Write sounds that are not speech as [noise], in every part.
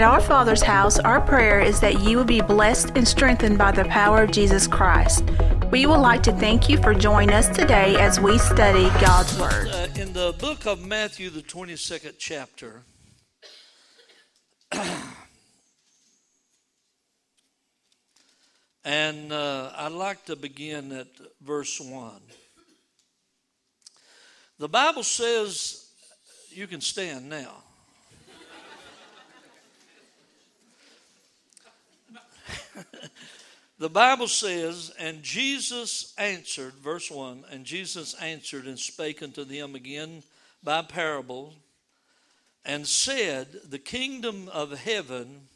At our Father's house, our prayer is that you will be blessed and strengthened by the power of Jesus Christ. We would like to thank you for joining us today as we study God's Word. Uh, in the book of Matthew, the 22nd chapter, [clears throat] and uh, I'd like to begin at verse 1. The Bible says, you can stand now. The Bible says, and Jesus answered, verse 1, and Jesus answered and spake unto them again by parable, and said, The kingdom of heaven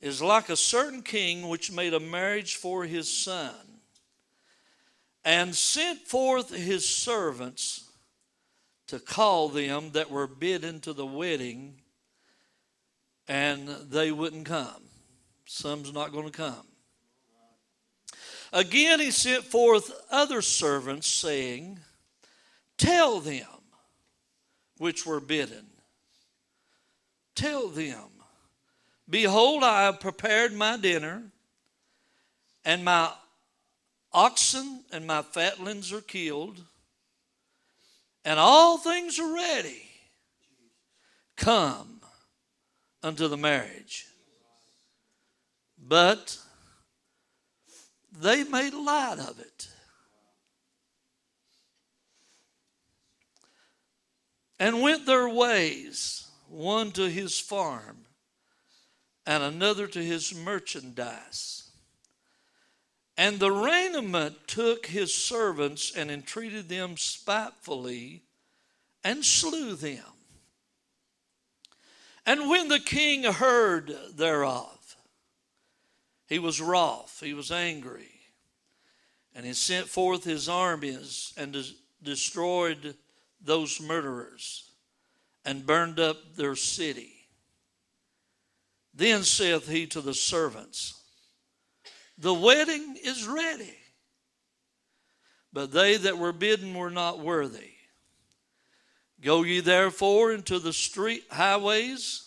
is like a certain king which made a marriage for his son, and sent forth his servants to call them that were bidden to the wedding, and they wouldn't come. Some's not going to come. Again, he sent forth other servants, saying, Tell them which were bidden, tell them, Behold, I have prepared my dinner, and my oxen and my fatlings are killed, and all things are ready. Come unto the marriage. But they made light of it. And went their ways, one to his farm, and another to his merchandise. And the raiment took his servants and entreated them spitefully and slew them. And when the king heard thereof, he was wroth, he was angry, and he sent forth his armies and des- destroyed those murderers and burned up their city. Then saith he to the servants, The wedding is ready, but they that were bidden were not worthy. Go ye therefore into the street highways,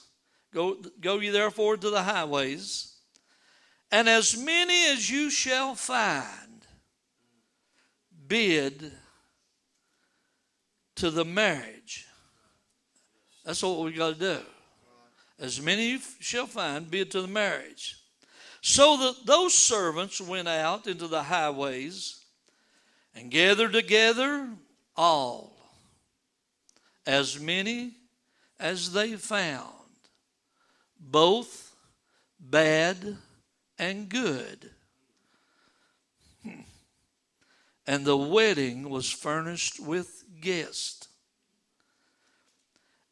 go, go ye therefore to the highways and as many as you shall find, bid to the marriage. That's what we got to do. As many shall find, bid to the marriage. So that those servants went out into the highways and gathered together all, as many as they found, both bad and good. Hmm. And the wedding was furnished with guests.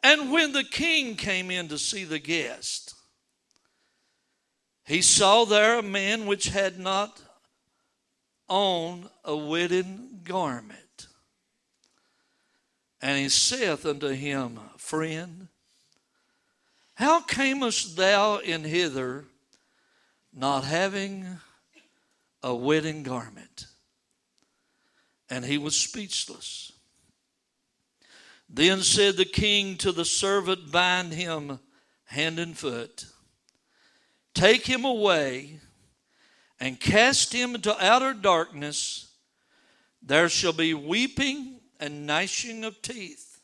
And when the king came in to see the guest, he saw there a man which had not on a wedding garment. And he saith unto him, Friend, how camest thou in hither not having a wedding garment. And he was speechless. Then said the king to the servant, Bind him hand and foot, take him away, and cast him into outer darkness. There shall be weeping and gnashing of teeth,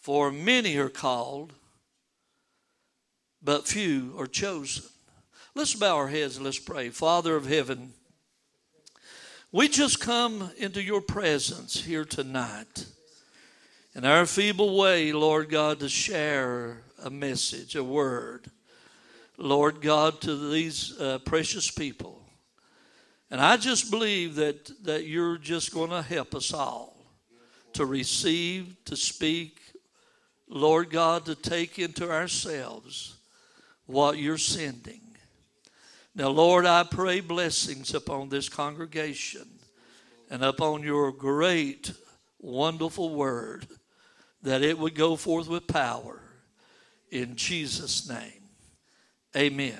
for many are called, but few are chosen. Let's bow our heads and let's pray. Father of heaven, we just come into your presence here tonight in our feeble way, Lord God, to share a message, a word, Lord God, to these uh, precious people. And I just believe that, that you're just going to help us all to receive, to speak, Lord God, to take into ourselves what you're sending. Now, Lord, I pray blessings upon this congregation and upon your great, wonderful word, that it would go forth with power. In Jesus' name, amen.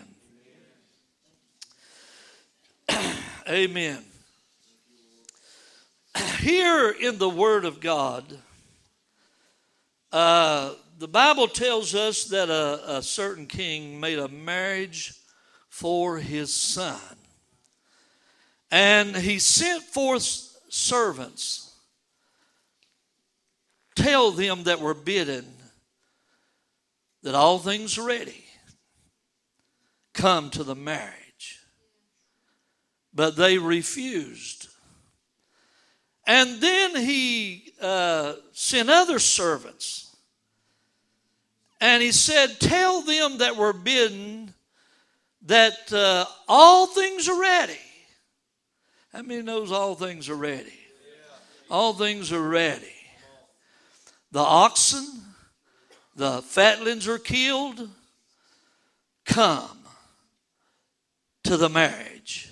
[clears throat] Amen. [clears throat] Here in the Word of God, uh, the Bible tells us that a, a certain king made a marriage for his son. And he sent forth servants, tell them that were bidden that all things are ready. Come to the marriage. But they refused. And then he uh, sent other servants. And he said, Tell them that were bidden that uh, all things are ready. How many knows all things are ready? All things are ready. The oxen, the fatlings are killed. Come to the marriage.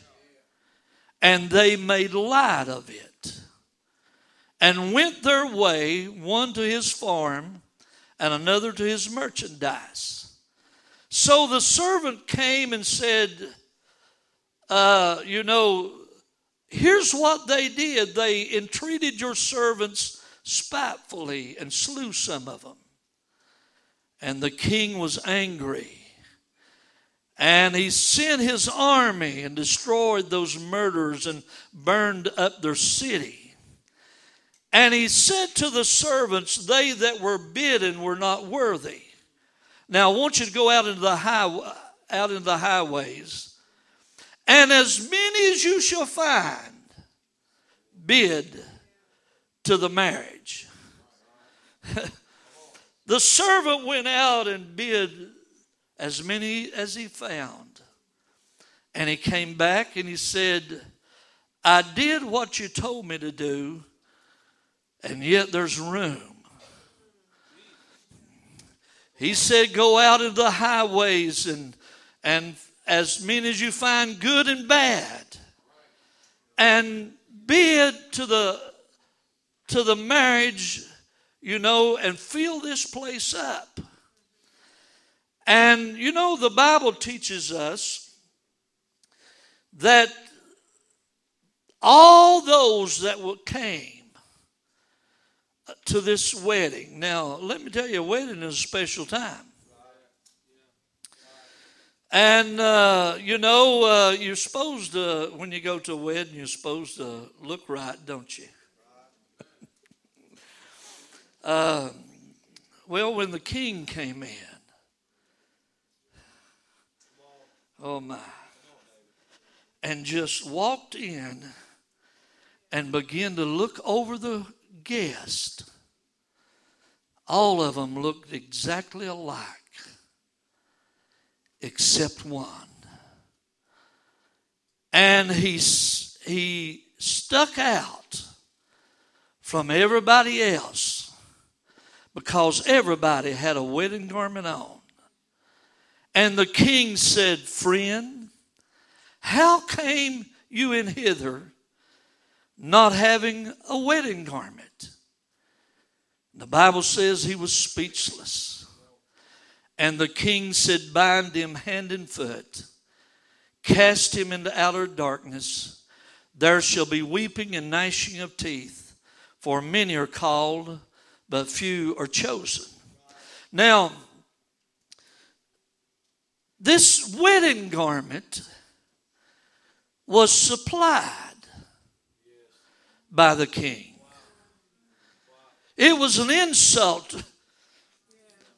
And they made light of it and went their way, one to his farm and another to his merchandise. So the servant came and said, uh, You know, here's what they did they entreated your servants spitefully and slew some of them. And the king was angry. And he sent his army and destroyed those murderers and burned up their city. And he said to the servants, They that were bidden were not worthy. Now I want you to go out into the high, out into the highways, and as many as you shall find, bid to the marriage. [laughs] the servant went out and bid as many as he found. And he came back and he said, I did what you told me to do, and yet there's room. He said, Go out of the highways and, and as many as you find good and bad, and bid to the to the marriage, you know, and fill this place up. And you know, the Bible teaches us that all those that were came to this wedding. Now, let me tell you, a wedding is a special time. And, uh, you know, uh, you're supposed to, when you go to a wedding, you're supposed to look right, don't you? uh, [laughs] well, when the king came in, oh my, and just walked in and began to look over the guest, all of them looked exactly alike except one. And he, he stuck out from everybody else because everybody had a wedding garment on. And the king said, Friend, how came you in hither not having a wedding garment? The Bible says he was speechless. And the king said, Bind him hand and foot, cast him into outer darkness. There shall be weeping and gnashing of teeth, for many are called, but few are chosen. Now, this wedding garment was supplied by the king. It was an insult.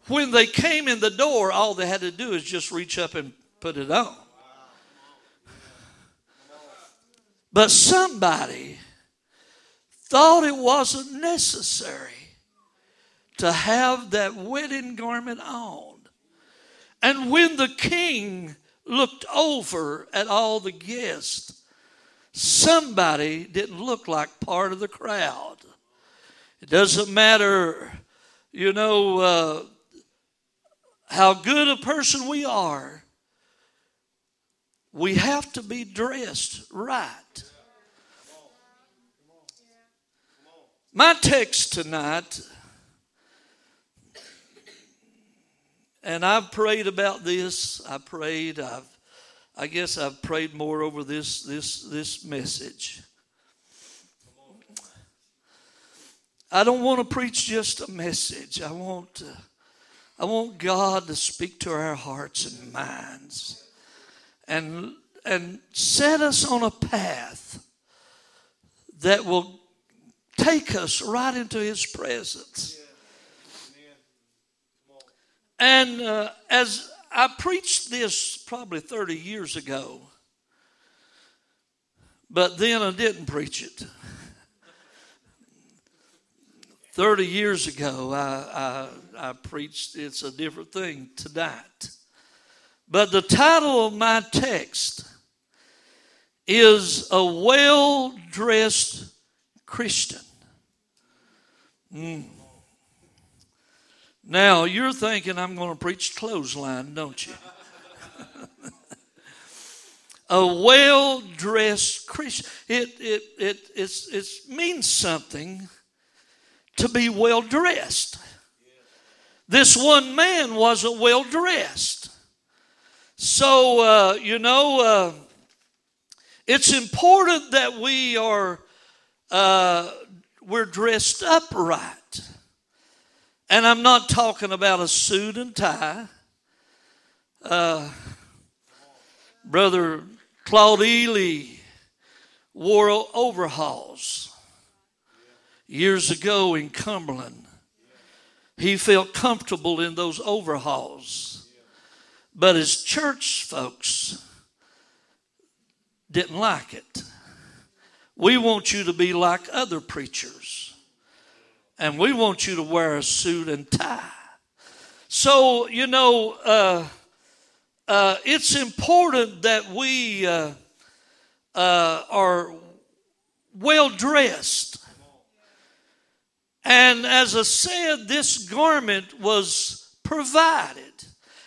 When they came in the door, all they had to do is just reach up and put it on. But somebody thought it wasn't necessary to have that wedding garment on. And when the king looked over at all the guests, somebody didn't look like part of the crowd. It doesn't matter, you know, uh, how good a person we are, we have to be dressed right. My text tonight And I've prayed about this. I prayed. I've, I guess I've prayed more over this this this message. I don't want to preach just a message. I want I want God to speak to our hearts and minds and, and set us on a path that will take us right into His presence. And uh, as I preached this probably 30 years ago, but then I didn't preach it. 30 years ago, I, I, I, preached it's a different thing tonight. But the title of my text is A Well Dressed Christian. Mm. Now, you're thinking I'm going to preach clothesline, don't you? [laughs] a well dressed Christian. It, it, it, it's, it means something to be well dressed. This one man wasn't well dressed. So, uh, you know, uh, it's important that we are uh, we're dressed up right. And I'm not talking about a suit and tie. Uh, Brother Claude Ely wore overalls years ago in Cumberland. He felt comfortable in those overhauls. But his church folks didn't like it. We want you to be like other preachers. And we want you to wear a suit and tie. So, you know, uh, uh, it's important that we uh, uh are well dressed and as I said, this garment was provided.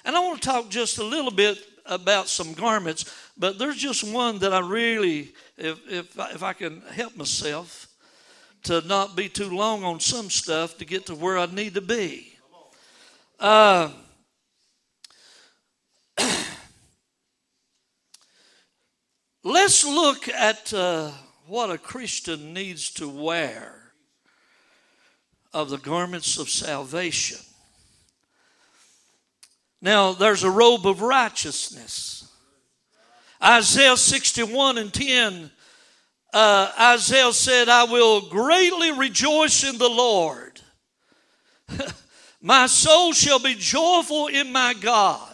And I want to talk just a little bit about some garments, but there's just one that I really, if, if, if I can help myself to not be too long on some stuff to get to where I need to be. Uh, [clears throat] let's look at uh, what a Christian needs to wear of the garments of salvation. Now, there's a robe of righteousness. Isaiah 61 and 10, uh, Isaiah said, I will greatly rejoice in the Lord. [laughs] my soul shall be joyful in my God,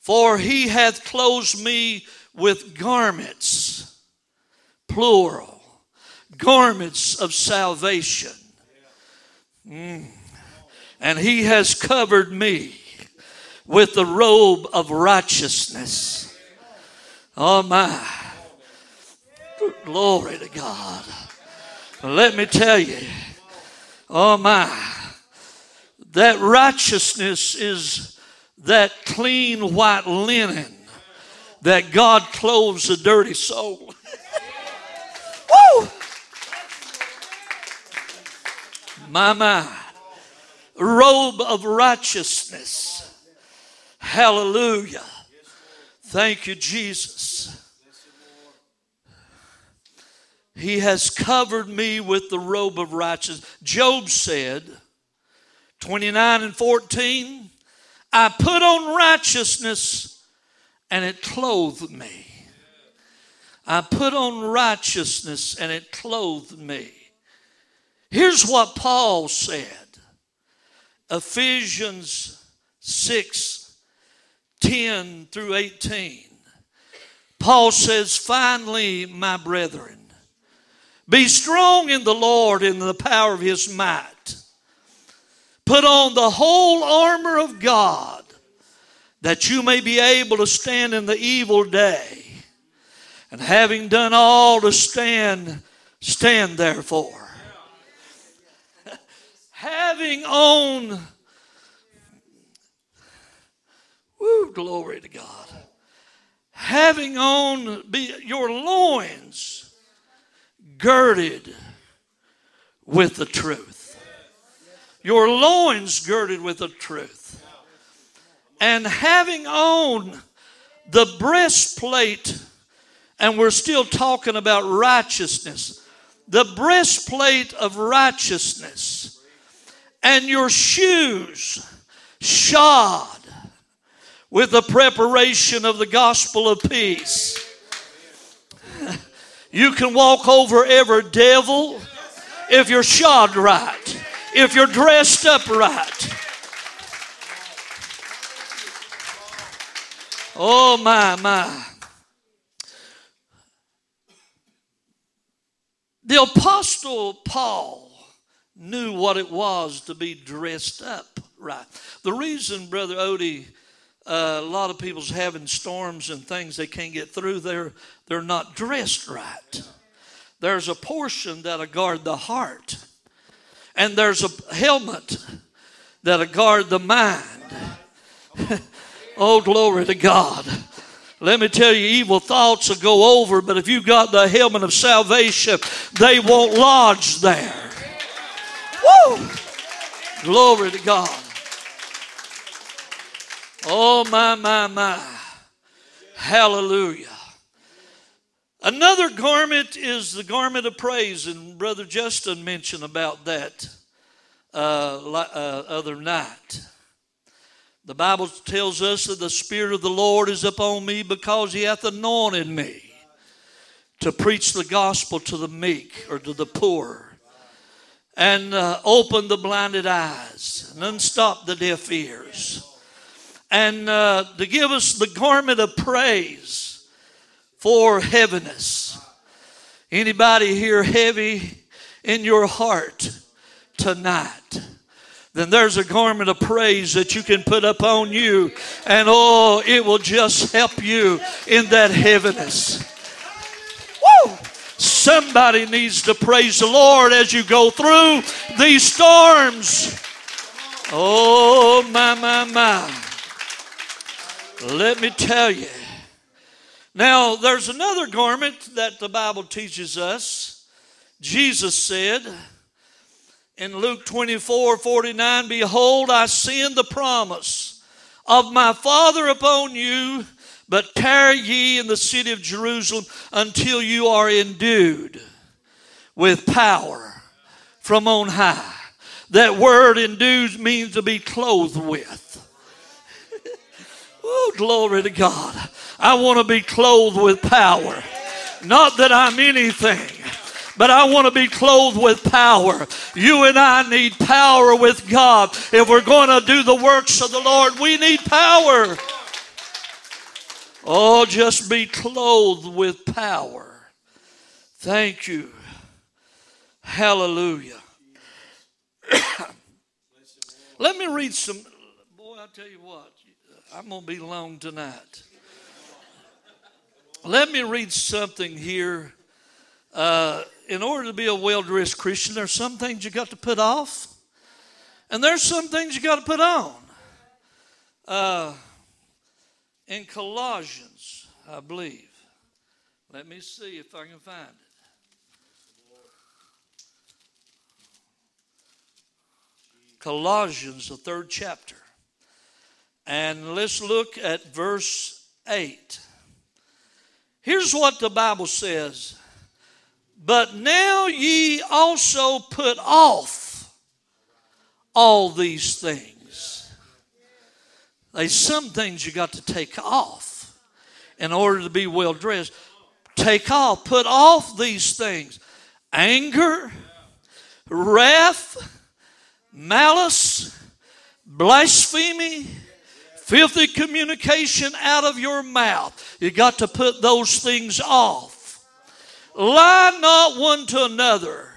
for he hath clothed me with garments, plural, garments of salvation. Mm. And he has covered me with the robe of righteousness. Oh my. Glory to God. Let me tell you, oh my, that righteousness is that clean white linen that God clothes a dirty soul. [laughs] Woo! My, my. Robe of righteousness. Hallelujah. Thank you, Jesus. He has covered me with the robe of righteousness. Job said, 29 and 14, I put on righteousness and it clothed me. I put on righteousness and it clothed me. Here's what Paul said Ephesians 6 10 through 18. Paul says, Finally, my brethren, be strong in the Lord and in the power of his might. Put on the whole armor of God that you may be able to stand in the evil day. And having done all to stand, stand therefore [laughs] having on, woo, glory to God, having on be, your loins girded with the truth. Your loins girded with the truth. And having on the breastplate, and we're still talking about righteousness, the breastplate of righteousness and your shoes shod with the preparation of the gospel of peace. You can walk over every devil if you're shod right, if you're dressed up right. Oh, my, my. The Apostle Paul knew what it was to be dressed up right. The reason, Brother Odie, uh, a lot of people's having storms and things they can't get through, they're, they're not dressed right. There's a portion that'll guard the heart, and there's a helmet that'll guard the mind. [laughs] oh, glory to God. Let me tell you, evil thoughts will go over, but if you've got the helmet of salvation, they won't lodge there. Woo! Glory to God. Oh, my, my, my. Hallelujah. Another garment is the garment of praise, and Brother Justin mentioned about that uh, uh, other night. The Bible tells us that the Spirit of the Lord is upon me because He hath anointed me to preach the gospel to the meek or to the poor and uh, open the blinded eyes and unstop the deaf ears and uh, to give us the garment of praise for heaviness. Anybody here heavy in your heart tonight? Then there's a garment of praise that you can put upon you, and oh, it will just help you in that heaviness. Woo! Somebody needs to praise the Lord as you go through these storms. Oh, my, my, my. Let me tell you. Now, there's another garment that the Bible teaches us. Jesus said in Luke 24 49, Behold, I send the promise of my Father upon you, but tarry ye in the city of Jerusalem until you are endued with power from on high. That word endued means to be clothed with. Oh, glory to God. I want to be clothed with power. Not that I'm anything, but I want to be clothed with power. You and I need power with God. If we're going to do the works of the Lord, we need power. Oh, just be clothed with power. Thank you. Hallelujah. [coughs] Let me read some. Boy, I'll tell you what. I'm going to be long tonight. Let me read something here. Uh, in order to be a well dressed Christian, there's some things you got to put off, and there's some things you got to put on. Uh, in Colossians, I believe. Let me see if I can find it. Colossians, the third chapter. And let's look at verse 8. Here's what the Bible says But now ye also put off all these things. There's some things you got to take off in order to be well dressed. Take off, put off these things anger, wrath, malice, blasphemy filthy communication out of your mouth. You got to put those things off. Lie not one to another,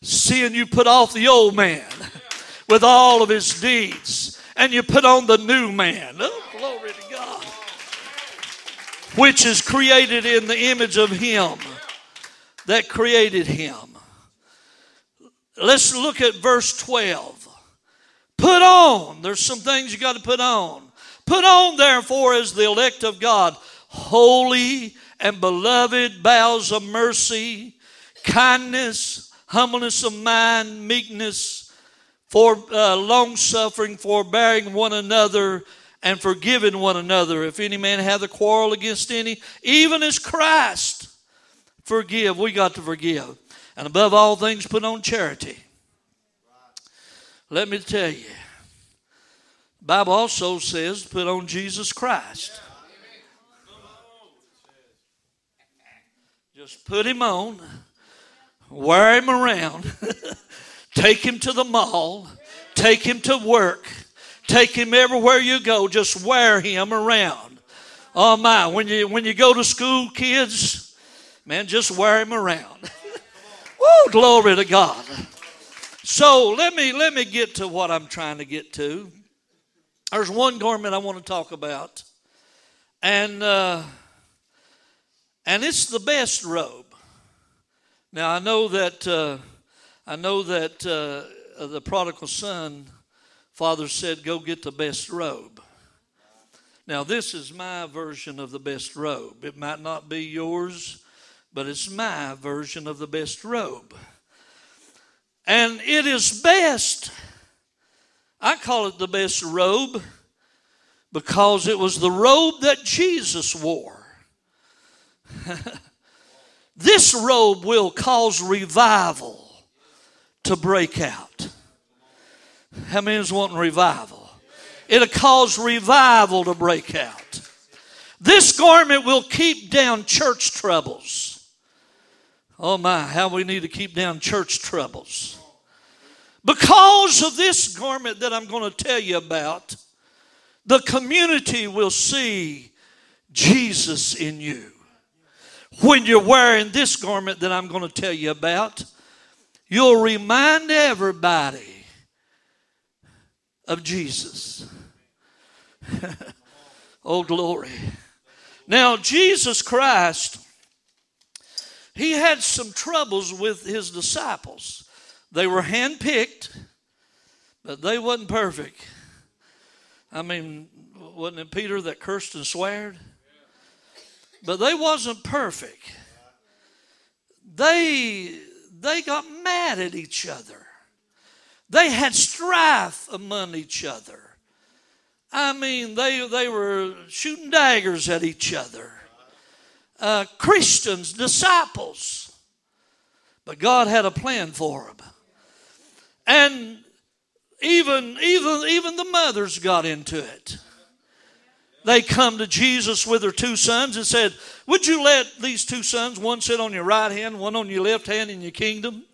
seeing you put off the old man [laughs] with all of his deeds, and you put on the new man. Oh, glory to God. Which is created in the image of him that created him. Let's look at verse 12. Put on. There's some things you got to put on. Put on, therefore, as the elect of God, holy and beloved bowels of mercy, kindness, humbleness of mind, meekness, for uh, long suffering, forbearing one another, and forgiving one another. If any man hath a quarrel against any, even as Christ forgive, we got to forgive. And above all things, put on charity. Let me tell you, Bible also says put on Jesus Christ. Just put him on, wear him around, [laughs] take him to the mall, take him to work, take him everywhere you go. Just wear him around. Oh my! When you when you go to school, kids, man, just wear him around. [laughs] Woo! Glory to God. So let me let me get to what I'm trying to get to. There's one garment I want to talk about, and uh, and it's the best robe. Now I know that uh, I know that uh, the prodigal son father said, "Go get the best robe." Now this is my version of the best robe. It might not be yours, but it's my version of the best robe. And it is best. I call it the best robe because it was the robe that Jesus wore. [laughs] this robe will cause revival to break out. How many is wanting revival? It'll cause revival to break out. This garment will keep down church troubles. Oh my, how we need to keep down church troubles. Because of this garment that I'm going to tell you about, the community will see Jesus in you. When you're wearing this garment that I'm going to tell you about, you'll remind everybody of Jesus. [laughs] oh, glory. Now, Jesus Christ he had some troubles with his disciples. They were handpicked, but they wasn't perfect. I mean, wasn't it Peter that cursed and sweared? But they wasn't perfect. They they got mad at each other. They had strife among each other. I mean, they they were shooting daggers at each other uh, Christians, disciples. But God had a plan for them. And even, even, even the mothers got into it. They come to Jesus with their two sons and said, Would you let these two sons, one sit on your right hand, one on your left hand in your kingdom?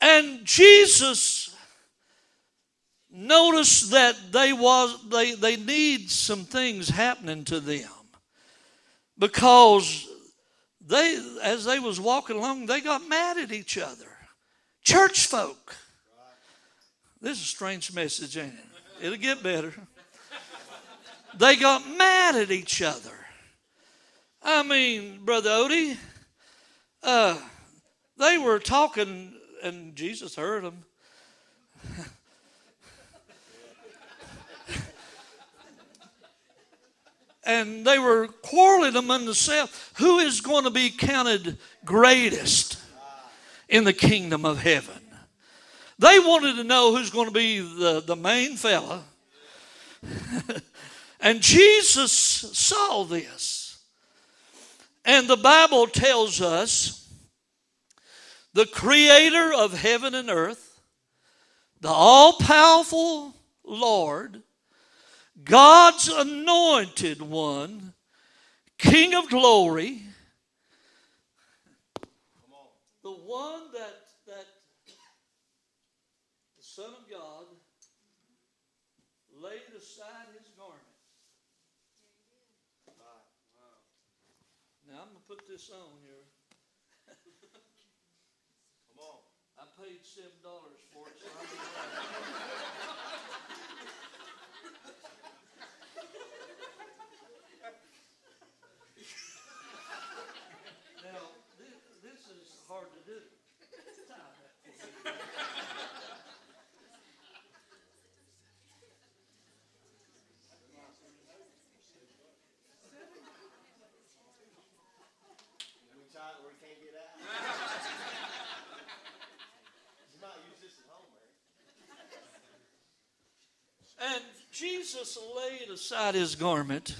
And Jesus noticed that they was they, they need some things happening to them because they as they was walking along they got mad at each other church folk. This is a strange message ain't it? It'll get better. They got mad at each other. I mean brother odie uh, they were talking and jesus heard them and they were quarreling among themselves. Who is going to be counted greatest in the kingdom of heaven. They wanted to know who's going to be the, the main fella. [laughs] and Jesus saw this. And the Bible tells us the creator of heaven and earth, the all powerful Lord, God's anointed one, King of glory, the one that, that the Son of God laid aside his garment. Now I'm going to put this on here. Come on. I paid $7 for it, so [laughs] And Jesus laid aside his garment,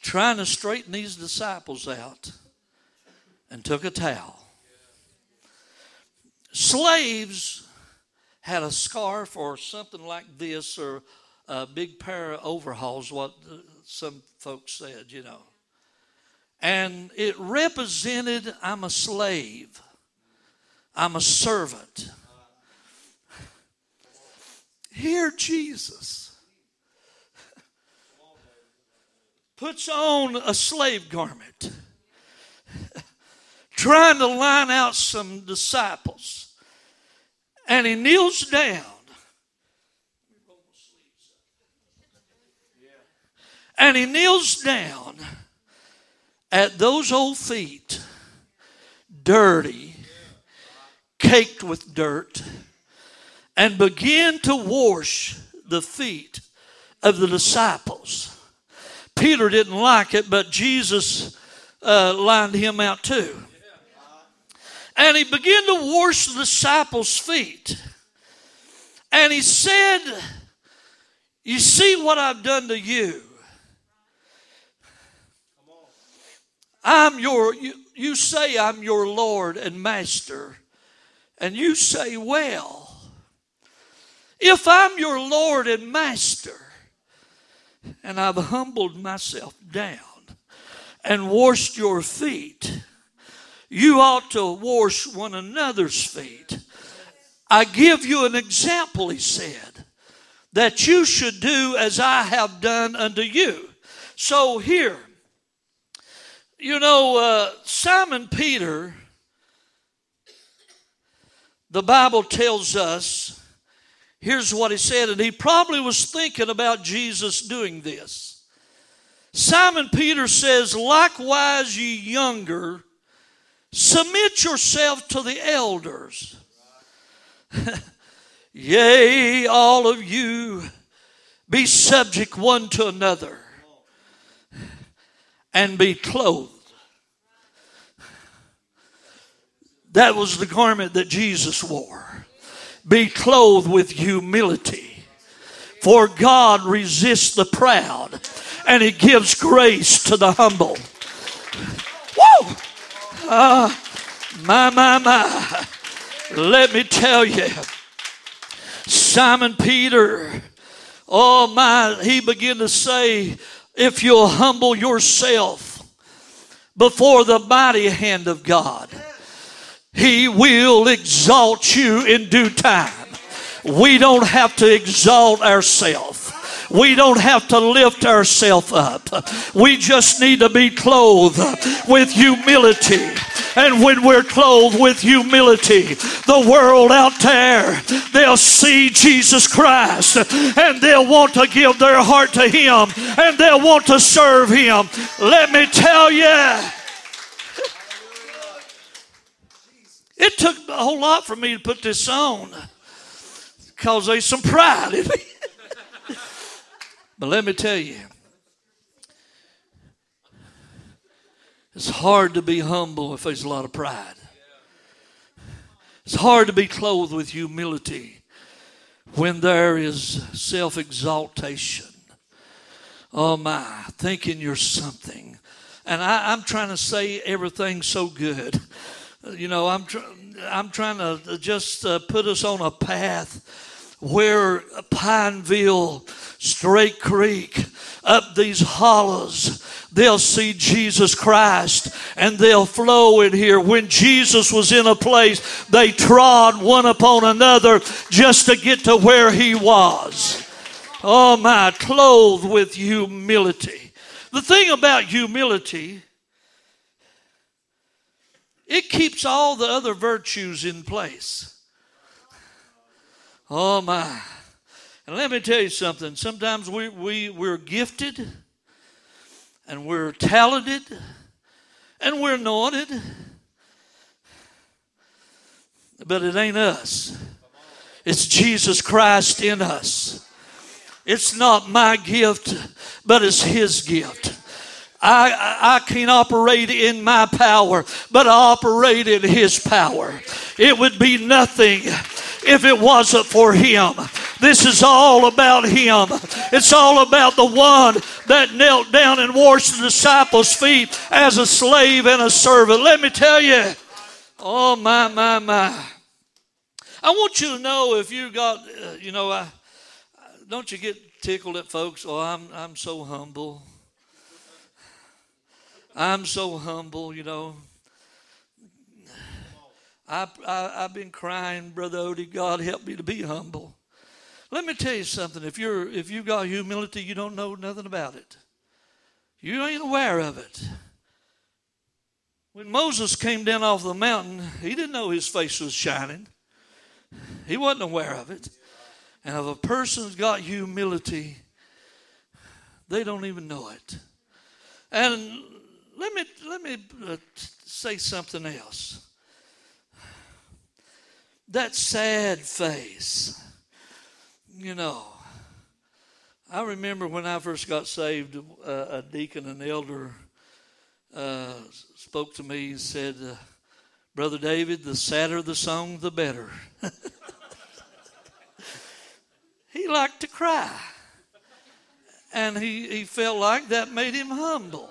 trying to straighten these disciples out, and took a towel. Slaves had a scarf or something like this or a big pair of overalls, what uh, some folks said, you know. And it represented I'm a slave, I'm a servant. Here, Jesus puts on a slave garment, trying to line out some disciples. And he kneels down. And he kneels down at those old feet, dirty, caked with dirt, and begin to wash the feet of the disciples. Peter didn't like it, but Jesus uh, lined him out too. And he began to wash the disciples' feet. And he said, You see what I've done to you. I'm your, you, you say I'm your Lord and Master. And you say, Well, if I'm your Lord and Master, and I've humbled myself down and washed your feet, you ought to wash one another's feet. I give you an example, he said, that you should do as I have done unto you. So here, you know, uh, Simon Peter, the Bible tells us, here's what he said, and he probably was thinking about Jesus doing this. Simon Peter says, Likewise, ye younger, submit yourself to the elders. [laughs] Yea, all of you, be subject one to another and be clothed. That was the garment that Jesus wore. Be clothed with humility. For God resists the proud and He gives grace to the humble. Woo! Uh, my, my, my. Let me tell you, Simon Peter, oh my, he began to say, if you'll humble yourself before the mighty hand of God, He will exalt you in due time. We don't have to exalt ourselves. We don't have to lift ourselves up. We just need to be clothed with humility. And when we're clothed with humility, the world out there, they'll see Jesus Christ and they'll want to give their heart to Him and they'll want to serve Him. Let me tell you. It took a whole lot for me to put this on because there's some pride in me. [laughs] but let me tell you, it's hard to be humble if there's a lot of pride. It's hard to be clothed with humility when there is self exaltation. Oh my, thinking you're something. And I, am trying to say everything so good. You know, I'm, tr- I'm trying to just uh, put us on a path where Pineville, Straight Creek, up these hollows, they'll see Jesus Christ and they'll flow in here. When Jesus was in a place, they trod one upon another just to get to where he was. Oh my, clothed with humility. The thing about humility it keeps all the other virtues in place. Oh my. And let me tell you something. Sometimes we, we, we're gifted and we're talented and we're anointed, but it ain't us. It's Jesus Christ in us. It's not my gift, but it's His gift. I, I can't operate in my power, but I operate in His power. It would be nothing if it wasn't for Him. This is all about Him. It's all about the one that knelt down and washed the disciples' feet as a slave and a servant. Let me tell you, oh my, my, my. I want you to know if you got, uh, you know, I, don't you get tickled at folks? Oh, I'm, I'm so humble. I'm so humble, you know. I, I, have been crying, Brother Odie, God help me to be humble. Let me tell you something. If you're if you've got humility, you don't know nothing about it. You ain't aware of it. When Moses came down off the mountain, he didn't know his face was shining. He wasn't aware of it. And if a person's got humility, they don't even know it. And let me let me uh, say something else. That sad face you know, I remember when I first got saved, uh, a deacon, an elder, uh, spoke to me and said, uh, Brother David, the sadder the song, the better. [laughs] he liked to cry. And he, he felt like that made him humble.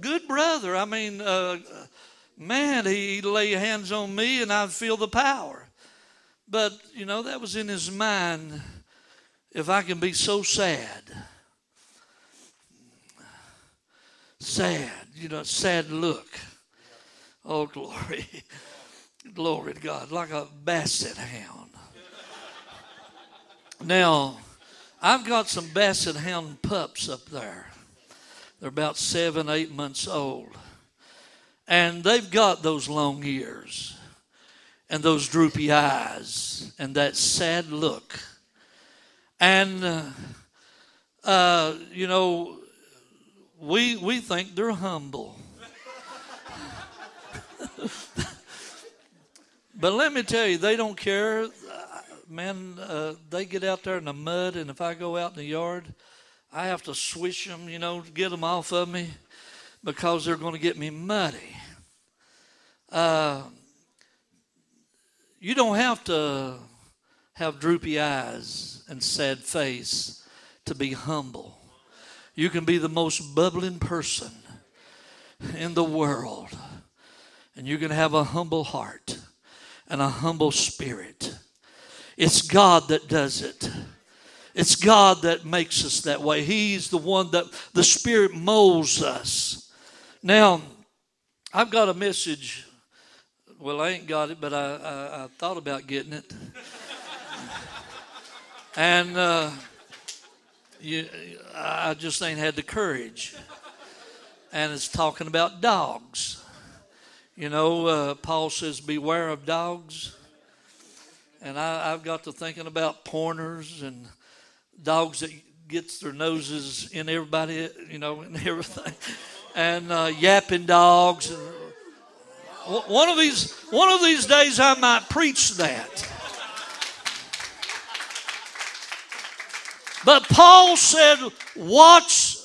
Good brother. I mean, uh, man, he, he'd lay hands on me and I'd feel the power. But, you know, that was in his mind. If I can be so sad, sad, you know, sad look. Oh, glory. [laughs] glory to God. Like a basset hound. Now, I've got some basset hound pups up there. They're about seven, eight months old. And they've got those long ears and those droopy eyes and that sad look. And, uh, uh, you know, we, we think they're humble. [laughs] but let me tell you, they don't care. Man, uh, they get out there in the mud, and if I go out in the yard, I have to swish them, you know, to get them off of me because they're going to get me muddy. Uh, you don't have to have droopy eyes and sad face to be humble. You can be the most bubbling person in the world, and you can have a humble heart and a humble spirit. It's God that does it. It's God that makes us that way. He's the one that the Spirit molds us. Now, I've got a message well, I ain't got it, but I, I, I thought about getting it. [laughs] and uh, you, I just ain't had the courage. And it's talking about dogs. You know, uh, Paul says, beware of dogs. And I, I've got to thinking about pointers and dogs that gets their noses in everybody, you know, and [laughs] everything. And uh, yapping dogs and one of these, one of these days, I might preach that. But Paul said, "Watch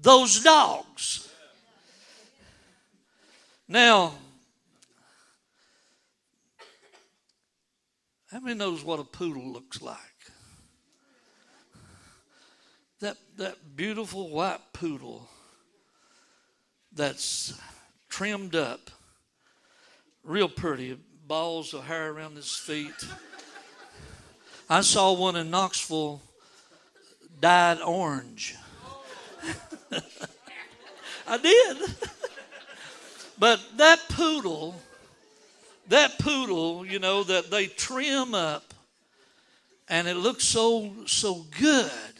those dogs." Now, how many knows what a poodle looks like? That that beautiful white poodle that's trimmed up real pretty, balls of hair around his feet. I saw one in Knoxville dyed orange. [laughs] I did. but that poodle, that poodle, you know, that they trim up and it looks so so good.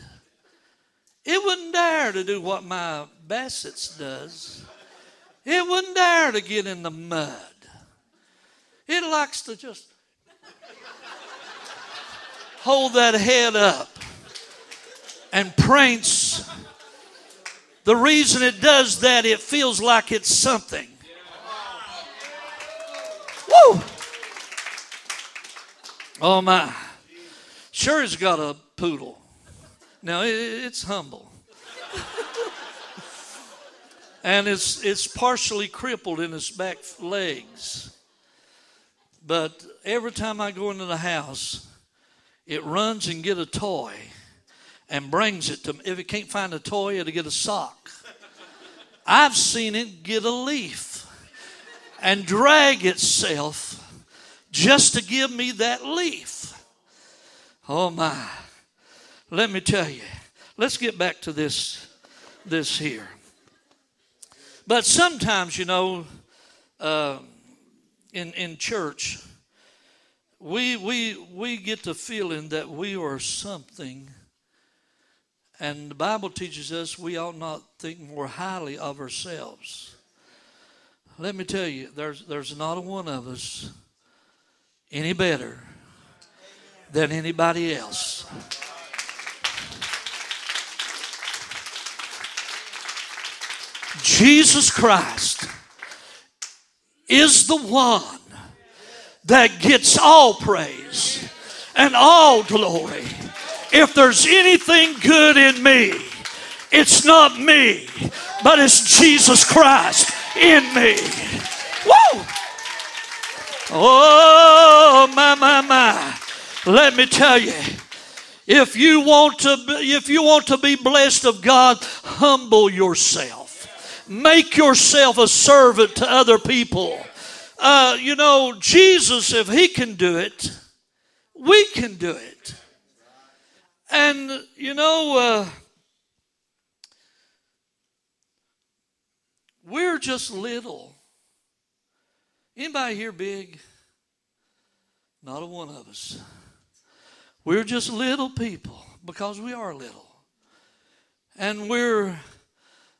It wouldn't dare to do what my basset's does. It wouldn't dare to get in the mud. It likes to just hold that head up and prance. The reason it does that, it feels like it's something. Woo! Oh my. Sure, he's got a poodle. Now, it's humble. and it's, it's partially crippled in its back legs. But every time I go into the house, it runs and get a toy and brings it to me. If it can't find a toy, it'll get a sock. I've seen it get a leaf and drag itself just to give me that leaf. Oh my. Let me tell you. Let's get back to this this here. But sometimes, you know, uh, in in church, we we we get the feeling that we are something, and the Bible teaches us we ought not think more highly of ourselves. Let me tell you, there's there's not a one of us any better than anybody else. Jesus Christ is the one that gets all praise and all glory. If there's anything good in me, it's not me, but it's Jesus Christ in me. Woo! Oh, my, my, my. Let me tell you. If you want to be, if you want to be blessed of God, humble yourself. Make yourself a servant to other people. Uh, you know, Jesus, if he can do it, we can do it. And, you know, uh, we're just little. Anybody here big? Not a one of us. We're just little people because we are little. And we're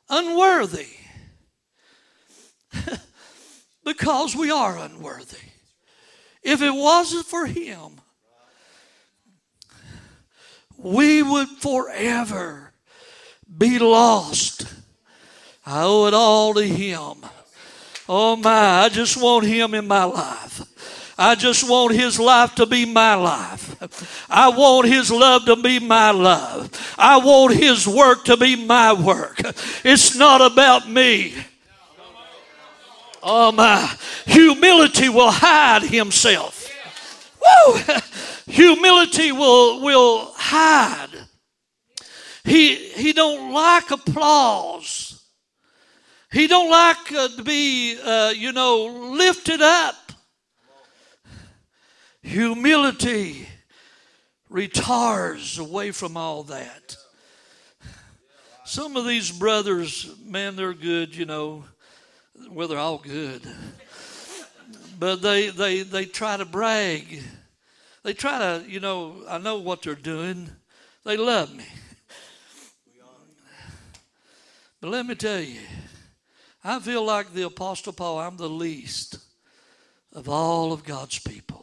unworthy [laughs] because we are unworthy. If it wasn't for Him, we would forever be lost. I owe it all to Him. Oh my, I just want Him in my life. I just want His life to be my life. I want His love to be my love. I want His work to be my work. It's not about me. Oh my, humility will hide himself. Woo! Humility will, will hide. He, he don't like applause. He don't like uh, to be, uh, you know, lifted up. Humility retires away from all that. Some of these brothers, man, they're good, you know. Well, they're all good. But they, they, they try to brag. They try to, you know, I know what they're doing. They love me. But let me tell you, I feel like the Apostle Paul, I'm the least of all of God's people.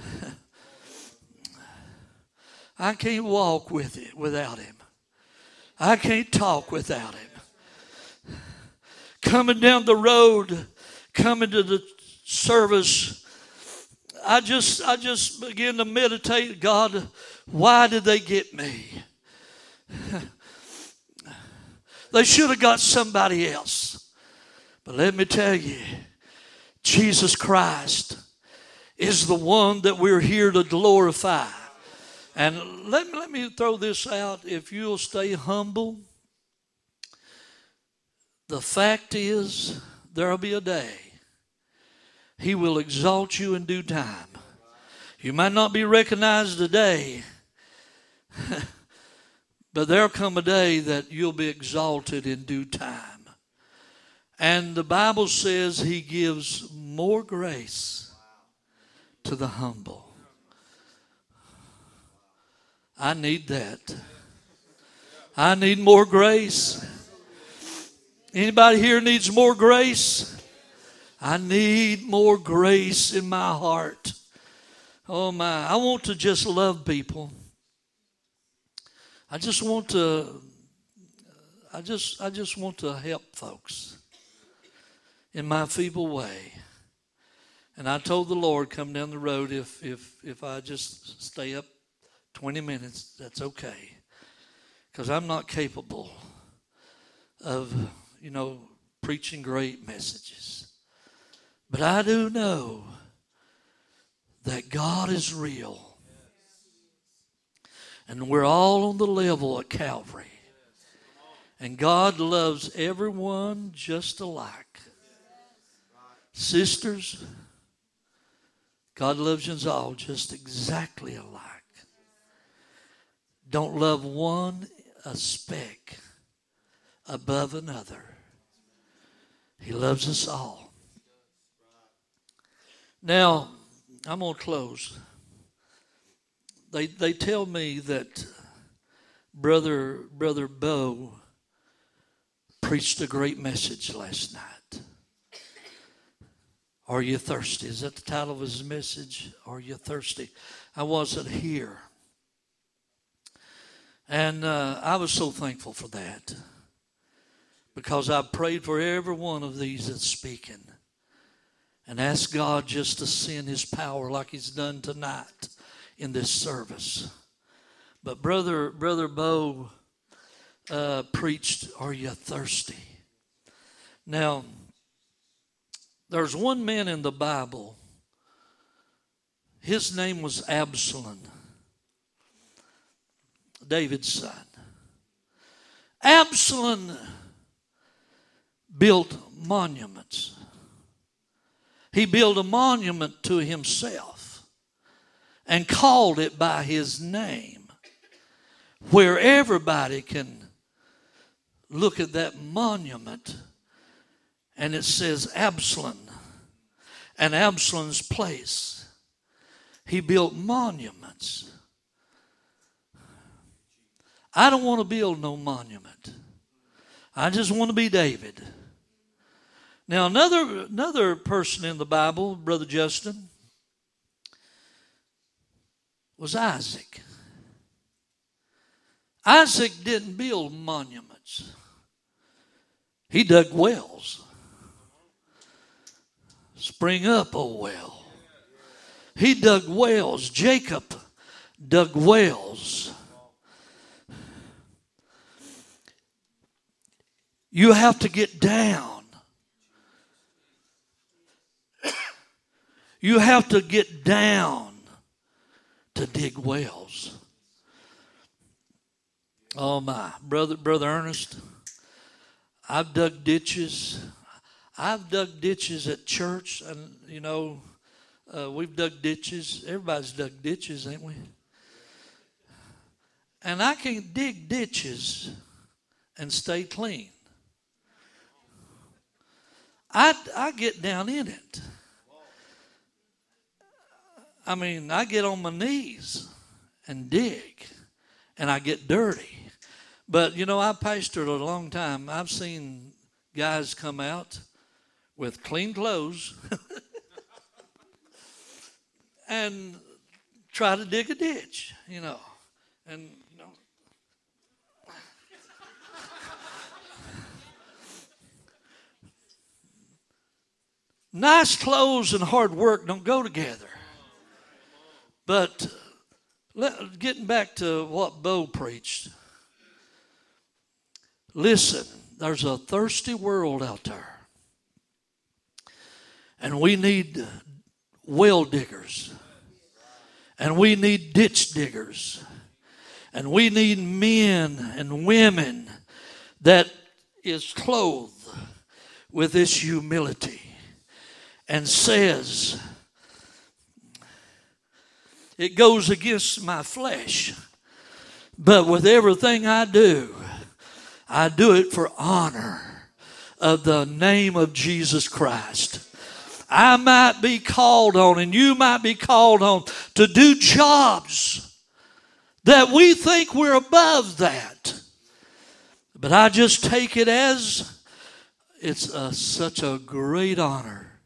[laughs] I can't walk with it without him. I can't talk without him. Coming down the road, coming to the service, I just I just began to meditate, God, why did they get me? [laughs] they should have got somebody else. But let me tell you, Jesus Christ is the one that we're here to glorify. And let, let me throw this out. If you'll stay humble, the fact is, there'll be a day He will exalt you in due time. You might not be recognized today, [laughs] but there'll come a day that you'll be exalted in due time. And the Bible says He gives more grace to the humble. I need that. I need more grace. Anybody here needs more grace? I need more grace in my heart. Oh my, I want to just love people. I just want to I just I just want to help folks in my feeble way. And I told the Lord come down the road if if if I just stay up 20 minutes, that's okay. Because I'm not capable of, you know, preaching great messages. But I do know that God is real. And we're all on the level at Calvary. And God loves everyone just alike. Sisters, God loves us all just exactly alike. Don't love one a speck above another. He loves us all. Now, I'm going to close. They, they tell me that brother brother Bo preached a great message last night. Are you thirsty? Is that the title of his message? Are you thirsty? I wasn't here. And uh, I was so thankful for that because I prayed for every one of these that's speaking and asked God just to send his power like he's done tonight in this service. But brother, brother Bo uh, preached, "Are you thirsty?" Now, there's one man in the Bible. His name was Absalom, David's son. Absalom built monuments. He built a monument to himself and called it by his name, where everybody can look at that monument and it says Absalom and Absalom's place. He built monuments. I don't want to build no monument. I just want to be David. Now, another, another person in the Bible, Brother Justin, was Isaac. Isaac didn't build monuments, he dug wells. Spring up, oh well. He dug wells. Jacob dug wells. You have to get down. You have to get down to dig wells. Oh my, brother, brother Ernest, I've dug ditches. I've dug ditches at church, and you know, uh, we've dug ditches. Everybody's dug ditches, ain't we? And I can't dig ditches and stay clean. I, I get down in it. I mean, I get on my knees and dig and I get dirty. But, you know, I pastored a long time. I've seen guys come out with clean clothes [laughs] and try to dig a ditch, you know. And, you know. nice clothes and hard work don't go together. But let, getting back to what Bo preached, listen, there's a thirsty world out there. And we need well diggers. And we need ditch diggers. And we need men and women that is clothed with this humility and says, it goes against my flesh. But with everything I do, I do it for honor of the name of Jesus Christ. I might be called on, and you might be called on to do jobs that we think we're above that. But I just take it as it's a, such a great honor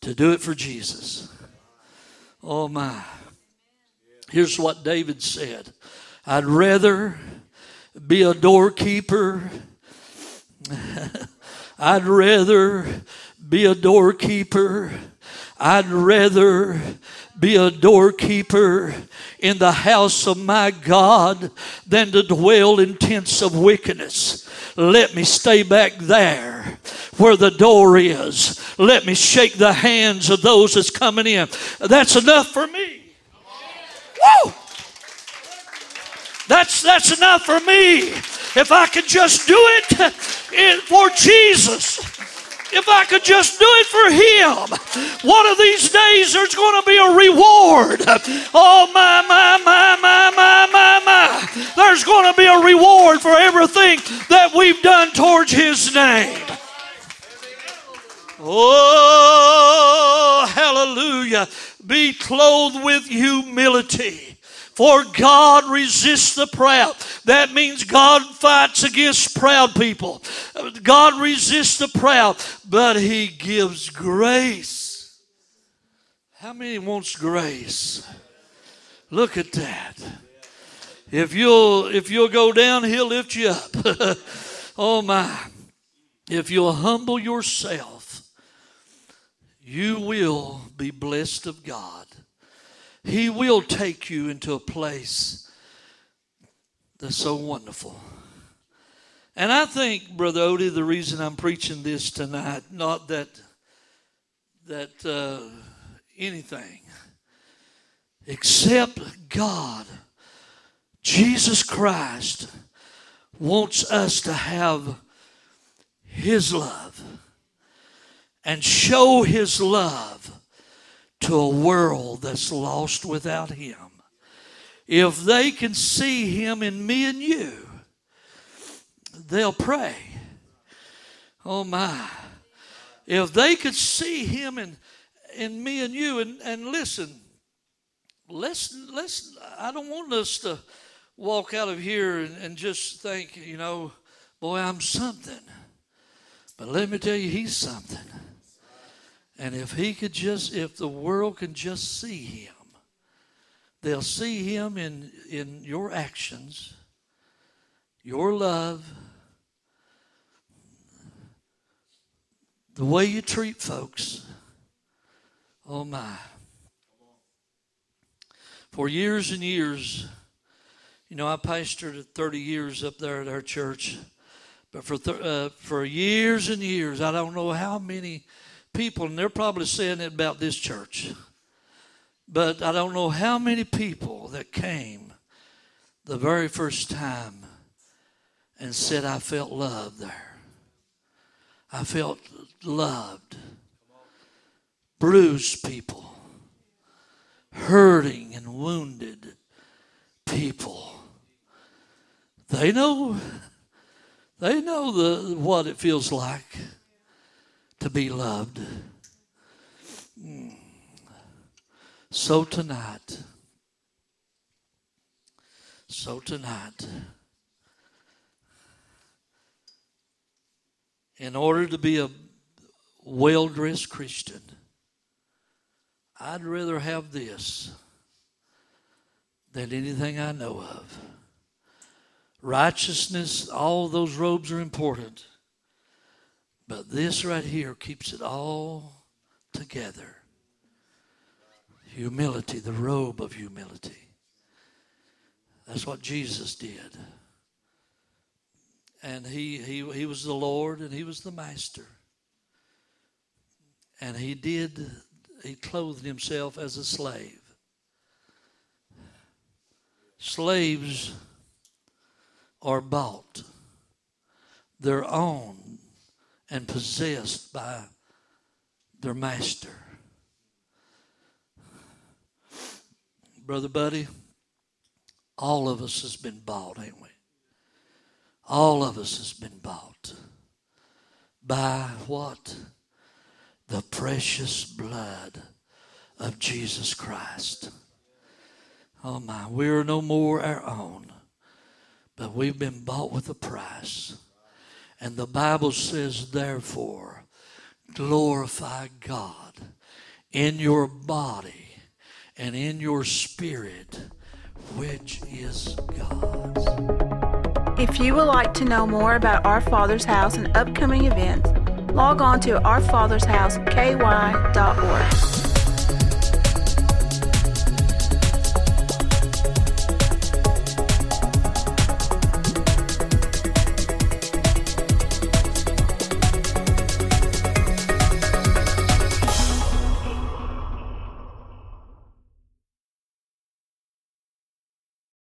to do it for Jesus. Oh my. Here's what David said I'd rather be a doorkeeper. [laughs] I'd rather be a doorkeeper. I'd rather be a doorkeeper in the house of my God than to dwell in tents of wickedness. Let me stay back there where the door is. Let me shake the hands of those that's coming in. That's enough for me. Woo! That's, that's enough for me. If I can just do it for Jesus. If I could just do it for him, one of these days there's going to be a reward. Oh, my, my, my, my, my, my, my. There's going to be a reward for everything that we've done towards his name. Oh, hallelujah. Be clothed with humility. For God resists the proud. That means God fights against proud people. God resists the proud, but He gives grace. How many wants grace? Look at that. If you'll if you'll go down, He'll lift you up. [laughs] oh my. If you'll humble yourself, you will be blessed of God. He will take you into a place that's so wonderful. And I think, Brother Odie, the reason I'm preaching this tonight, not that that uh, anything, except God, Jesus Christ, wants us to have His love and show His love to a world that's lost without Him. If they can see Him in me and you, they'll pray. Oh my. If they could see Him in, in me and you, and, and listen, let's, I don't want us to walk out of here and, and just think, you know, boy, I'm something. But let me tell you, He's something. And if he could just, if the world can just see him, they'll see him in, in your actions, your love, the way you treat folks. Oh my. For years and years, you know, I pastored 30 years up there at our church. But for, th- uh, for years and years, I don't know how many people, and they're probably saying it about this church, but I don't know how many people that came the very first time and said, I felt love there. I felt loved. Bruised people, hurting and wounded people. They know they know the what it feels like to be loved. So tonight, so tonight, in order to be a well dressed Christian, I'd rather have this than anything I know of. Righteousness, all those robes are important. But this right here keeps it all together. Humility, the robe of humility. That's what Jesus did. And he, he, he was the Lord and he was the master. And he did, he clothed himself as a slave. Slaves are bought, they're owned and possessed by their master. Brother Buddy, all of us has been bought, ain't we? All of us has been bought by what? The precious blood of Jesus Christ. Oh my, we are no more our own, but we've been bought with a price. And the Bible says, therefore, glorify God in your body and in your spirit, which is God's. If you would like to know more about Our Father's House and upcoming events, log on to ourfathersHouseKY.org.